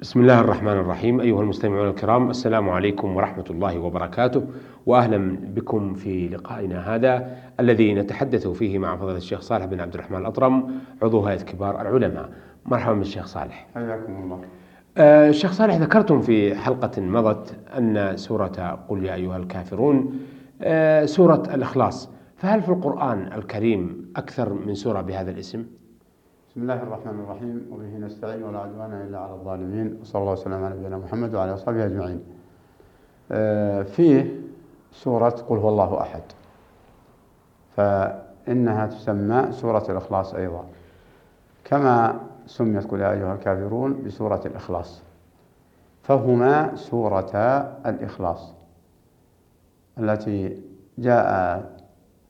بسم الله الرحمن الرحيم. أيها المستمعون الكرام السلام عليكم ورحمة الله وبركاته. وأهلا بكم في لقائنا هذا الذي نتحدث فيه مع فضيلة الشيخ صالح بن عبد الرحمن الأطرم عضو هيئة كبار العلماء. مرحبا بالشيخ صالح. حياكم الله. آه، الشيخ صالح ذكرتم في حلقة مضت أن سورة قل يا أيها الكافرون آه، سورة الإخلاص. فهل في القرآن الكريم أكثر من سورة بهذا الاسم؟ بسم الله الرحمن الرحيم وبه نستعين ولا عدوان إلا على الظالمين وصلى الله وسلم على نبينا محمد وعلى اصحابه أجمعين. آه، فيه سورة قل هو الله أحد. فإنها تسمى سورة الإخلاص أيضا. كما سميت قل يا أيها الكافرون بسورة الإخلاص. فهما سورة الإخلاص التي جاء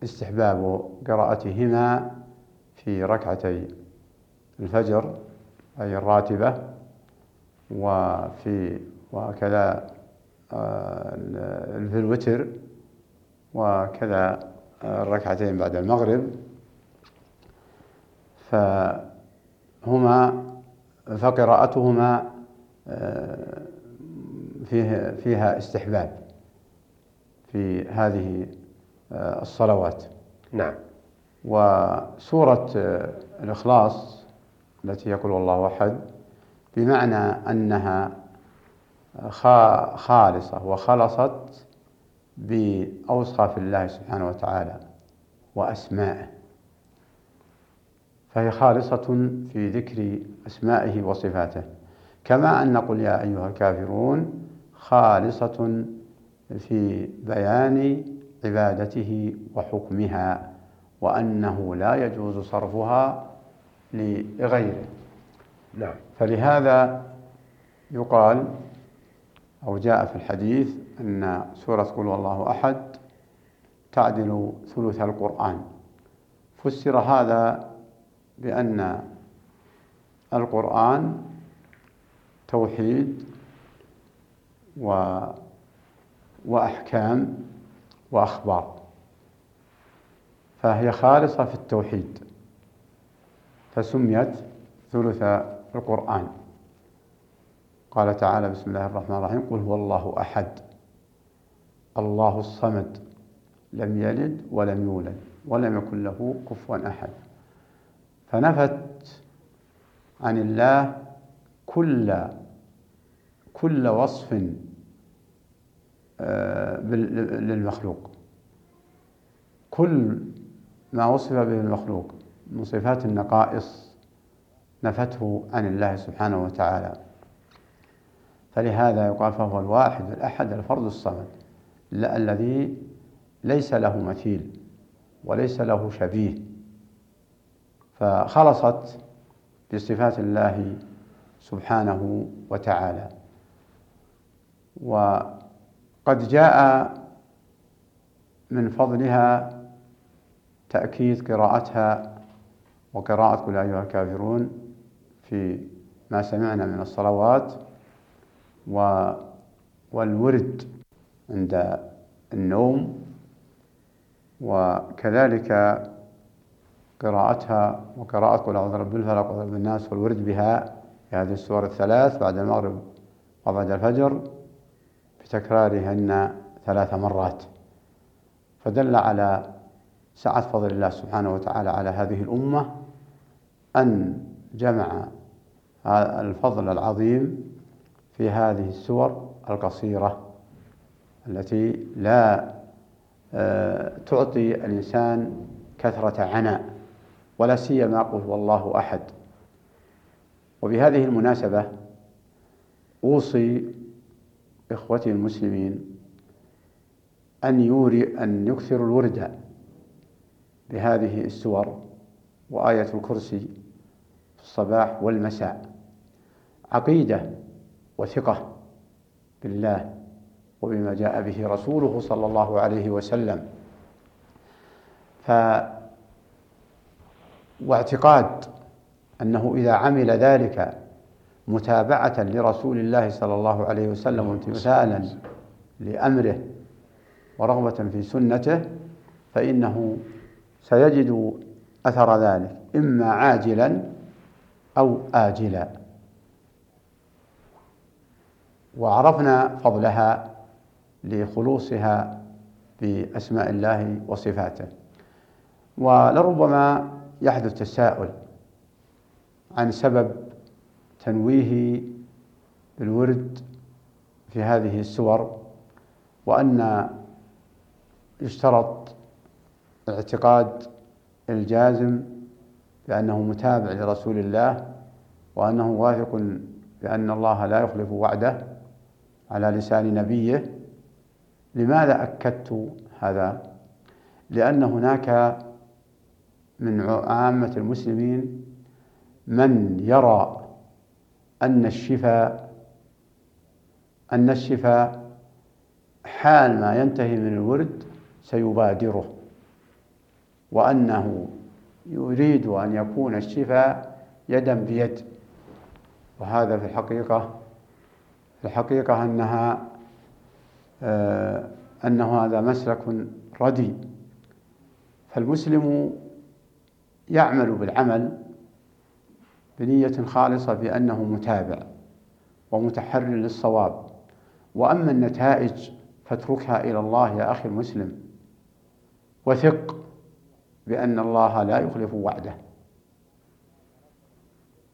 استحباب قراءتهما في ركعتي الفجر أي الراتبة وفي وكذا آه، في الوتر وكذا الركعتين بعد المغرب. فهما فقراءتهما آه، فيه فيها استحباب في هذه آه، الصلوات. نعم. وسورة الإخلاص التي يقول الله أحد بمعنى أنها خالصة وخلصت بأوصاف الله سبحانه وتعالى وأسمائه. فهي خالصة في ذكر أسمائه وصفاته. كما أن قل يا أيها الكافرون خالصة في بيان عبادته وحكمها وأنه لا يجوز صرفها لغيره. نعم. فلهذا يقال أو جاء في الحديث أن سورة قل الله أحد تعدل ثلث القرآن. فسر هذا بأن القرآن توحيد و وأحكام وأخبار فهي خالصة في التوحيد. فسميت ثلث القرآن. قال تعالى بسم الله الرحمن الرحيم. قل هو الله أحد. الله الصمد. لم يلد ولم يولد ولم يكن له كفوا أحد. فنفت عن الله كل كل وصف آه، للمخلوق. كل ما وصف به المخلوق. من صفات النقائص نفته عن الله سبحانه وتعالى. فلهذا يقال فهو الواحد الأحد الفرد الصمد الذي ليس له مثيل وليس له شبيه. فخلصت بصفات الله سبحانه وتعالى. وقد جاء من فضلها تأكيد قراءتها وقراءة قل أيها الكافرون في ما سمعنا من الصلوات و والورد عند النوم وكذلك قراءتها وقراءة قل أعوذ برب الفلق وبرب الناس والورد بها في هذه السور الثلاث بعد المغرب وبعد الفجر بتكرارهن ثلاث مرات. فدل على سعة فضل الله سبحانه وتعالى على هذه الأمة أن جمع الفضل العظيم في هذه السور القصيرة التي لا آه، تعطي الإنسان كثرة عناء ولا سيما قل والله أحد. وبهذه المناسبة أوصي إخوتي المسلمين أن يوري أن يكثروا الورد بهذه السور وآية الكرسي الصباح والمساء. عقيدة وثقة بالله وبما جاء به رسوله صلى الله عليه وسلم. ف واعتقاد أنه إذا عمل ذلك متابعة لرسول الله صلى الله عليه وسلم وامتثالا لأمره ورغبة في سنته فإنه سيجد أثر ذلك. إما عاجلا أو آجلا. وعرفنا فضلها لخلوصها بأسماء الله وصفاته. ولربما يحدث تساؤل عن سبب تنويه بالورد في هذه السور وأن يشترط اعتقاد الجازم بأنه متابع لرسول الله وأنه واثق بأن الله لا يخلف وعده على لسان نبيه لماذا أكدت هذا؟ لأن هناك من عامة المسلمين من يرى أن الشفاء أن الشفاء حال ما ينتهي من الورد سيبادره وأنه يريد أن يكون الشفاء يدا بيد. وهذا في الحقيقة في الحقيقة أنها آه أنه هذا مسلك ردي فالمسلم يعمل بالعمل بنية خالصة بأنه متابع ومتحرر للصواب. وأما النتائج فاتركها إلى الله يا أخي المسلم. وثق. بأن الله لا يخلف وعده.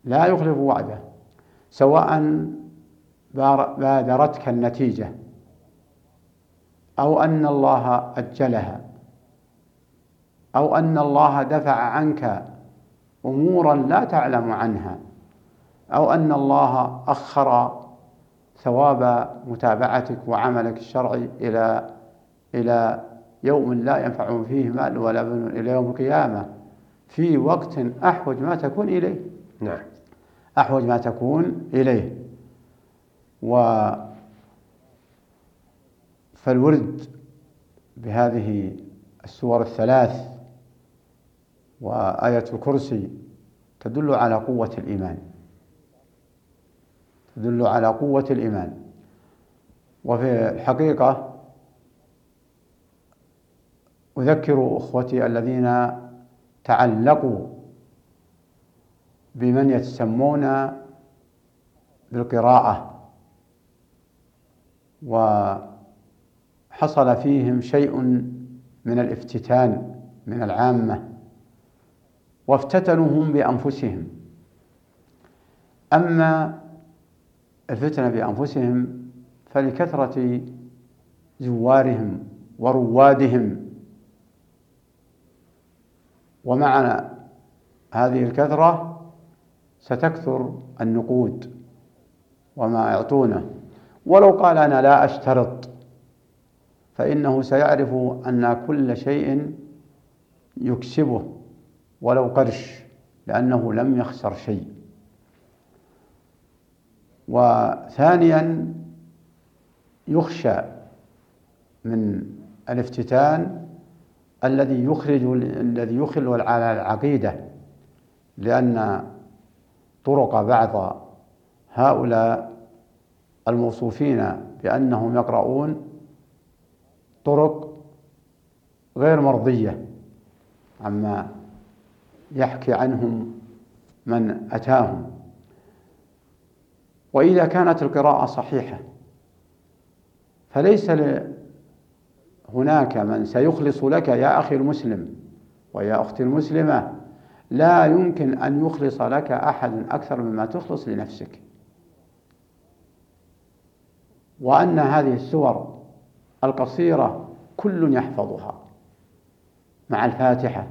لا يخلف وعده. سواء بادرتك النتيجة أو أن الله أجلها أو أن الله دفع عنك أمورا لا تعلم عنها أو أن الله أخر ثواب متابعتك وعملك الشرعي إلى إلى يوم لا ينفع فيه مال ولا بنون إلى يوم القيامة. في وقت أحوج ما تكون إليه. نعم. أحوج ما تكون إليه. و فالورد بهذه السور الثلاث وآية الكرسي تدل على قوة الإيمان. تدل على قوة الإيمان. وفي الحقيقة أذكر أخوتي الذين تعلقوا بمن يتسمون بالقراءة وحصل فيهم شيء من الافتتان من العامة وافتتنوا هم بأنفسهم. أما الفتنة بأنفسهم فلكثرة زوارهم وروادهم ومع هذه الكثرة ستكثر النقود وما يعطونه. ولو قال أنا لا أشترط فإنه سيعرف أن كل شيء يكسبه ولو قرش لأنه لم يخسر شيء. وثانيا يخشى من الافتتان الذي يخرج الذي يخل على العقيدة لأن طرق بعض هؤلاء الموصوفين بأنهم يقرؤون طرق غير مرضية. عما يحكي عنهم من أتاهم. وإذا كانت القراءة صحيحة فليس هناك من سيخلص لك يا أخي المسلم ويا أختي المسلمة لا يمكن أن يخلص لك أحد أكثر مما تخلص لنفسك. وأن هذه السور القصيرة كل يحفظها مع الفاتحة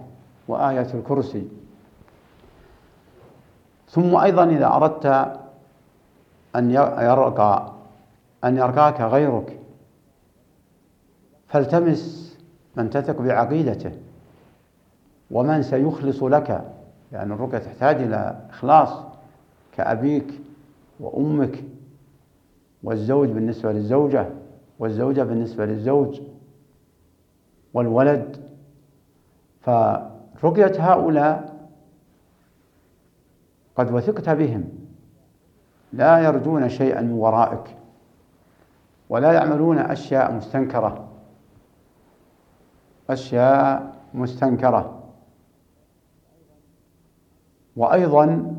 وآية الكرسي. ثم أيضا إذا أردت أن يرقى أن يرقاك غيرك فالتمس من تثق بعقيدته ومن سيخلص لك لأن يعني الرقية تحتاج إلى إخلاص كأبيك وأمك والزوج بالنسبة للزوجة والزوجة بالنسبة للزوج والولد. فرقية هؤلاء قد وثقت بهم. لا يرجون شيئا من ورائك ولا يعملون أشياء مستنكرة. أشياء مستنكرة. وأيضا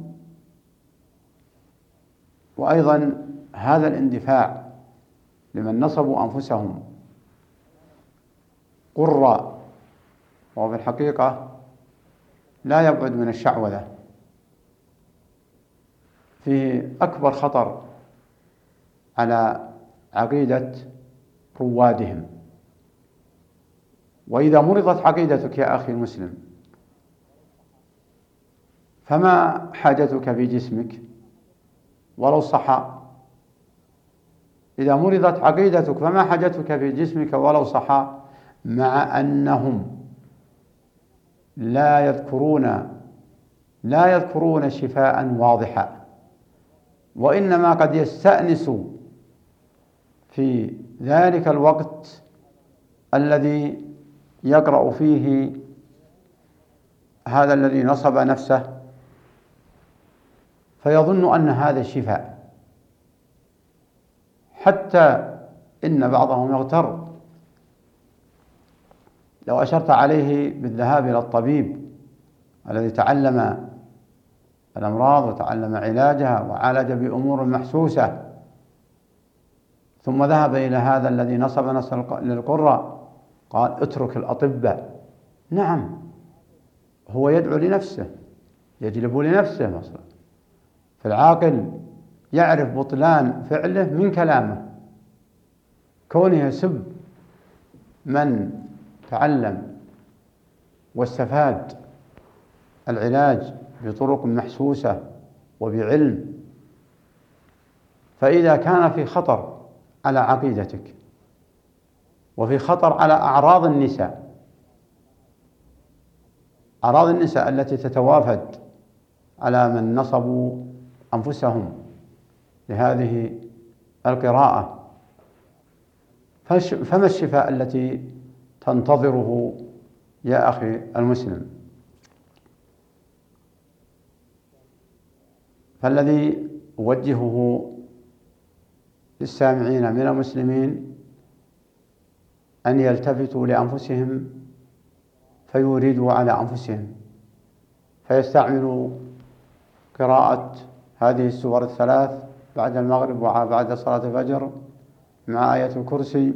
وأيضا هذا الاندفاع لمن نصبوا أنفسهم قراء وهو في الحقيقة لا يبعد من الشعوذة. فيه أكبر خطر على عقيدة روادهم. وإذا مرضت عقيدتك يا أخي المسلم فما حاجتك في جسمك؟ ولو صحى. إذا مرضت عقيدتك فما حاجتك في جسمك ولو صحى؟ مع أنهم لا يذكرون لا يذكرون شفاء واضحا. وإنما قد يستأنس في ذلك الوقت الذي يقرأ فيه هذا الذي نصب نفسه فيظن أن هذا الشفاء. حتى إن بعضهم يغتر. لو أشرت عليه بالذهاب إلى الطبيب الذي تعلم الأمراض وتعلم علاجها وعالج بأمور محسوسة ثم ذهب إلى هذا الذي نصب نصب للقرى قال اترك الأطباء. نعم. هو يدعو لنفسه يجلب لنفسه مصر فالعاقل يعرف بطلان فعله من كلامه. كونه يسب من تعلم واستفاد العلاج بطرق محسوسة وبعلم فإذا كان في خطر على عقيدتك وفي خطر على أعراض النساء. أعراض النساء التي تتوافد على من نصبوا أنفسهم لهذه القراءة. فما الشفاء التي تنتظره يا أخي المسلم؟ فالذي أوجهه للسامعين من المسلمين أن يلتفتوا لأنفسهم فيوردوا على أنفسهم فيستعملوا قراءة هذه السور الثلاث بعد المغرب وبعد صلاة الفجر مع آية الكرسي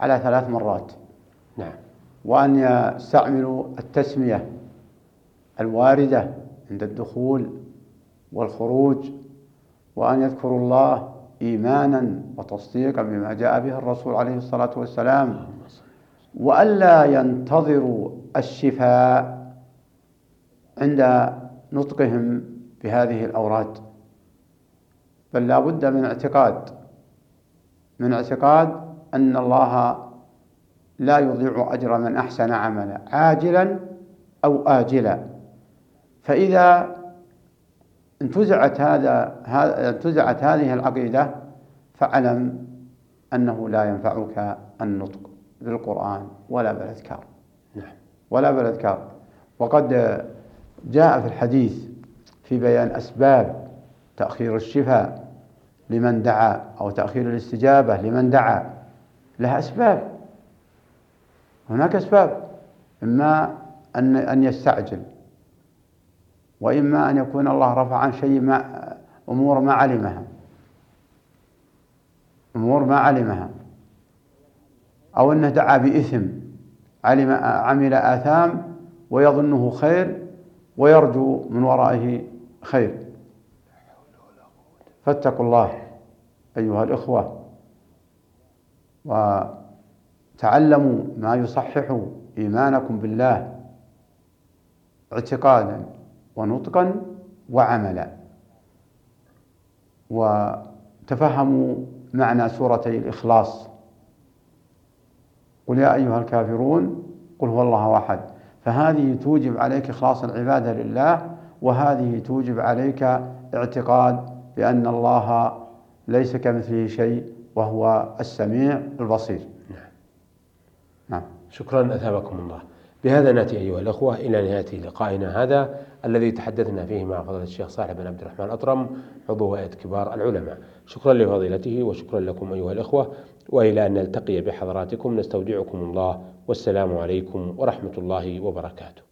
على ثلاث مرات. نعم. وأن يستعملوا التسمية الواردة عند الدخول والخروج وأن يذكروا الله إيمانا وتصديقا بما جاء به الرسول عليه الصلاة والسلام. وألا ينتظروا الشفاء عند نطقهم بهذه الأوراد. بل لا بد من اعتقاد. من اعتقاد أن الله لا يضيع أجر من أحسن عملا عاجلا أو آجلا. فإذا انتزعت هذا انتزعت هذه العقيدة فاعلم أنه لا ينفعك النطق بالقرآن ولا بالأذكار. نعم. ولا بالأذكار. وقد جاء في الحديث في بيان أسباب تأخير الشفاء لمن دعا أو تأخير الاستجابة لمن دعا لها أسباب. هناك أسباب إما أن أن يستعجل. وإما أن يكون الله رفع عن شيء ما أمور ما علمها. أمور ما علمها. أو أنه دعا بإثم علم عمل آثام ويظنه خير ويرجو من ورائه خير. فاتقوا الله أيها الإخوة وتعلموا ما يصحح إيمانكم بالله اعتقادا. ونطقا وعملا. وتفهموا معنى سورتي الإخلاص. قل يا أيها الكافرون قل هو الله أحد. فهذه توجب عليك إخلاص العبادة لله وهذه توجب عليك اعتقاد بأن الله ليس كمثله شيء وهو السميع البصير. نعم. نعم. شكرا أثابكم الله. بهذا نأتي أيها الأخوة إلى نهاية لقائنا هذا الذي تحدثنا فيه مع فضيلة الشيخ صالح بن عبد الرحمن الأطرم عضو هيئة كبار العلماء. شكرا لفضيلته وشكرا لكم أيها الأخوة وإلى أن نلتقي بحضراتكم نستودعكم الله والسلام عليكم ورحمة الله وبركاته.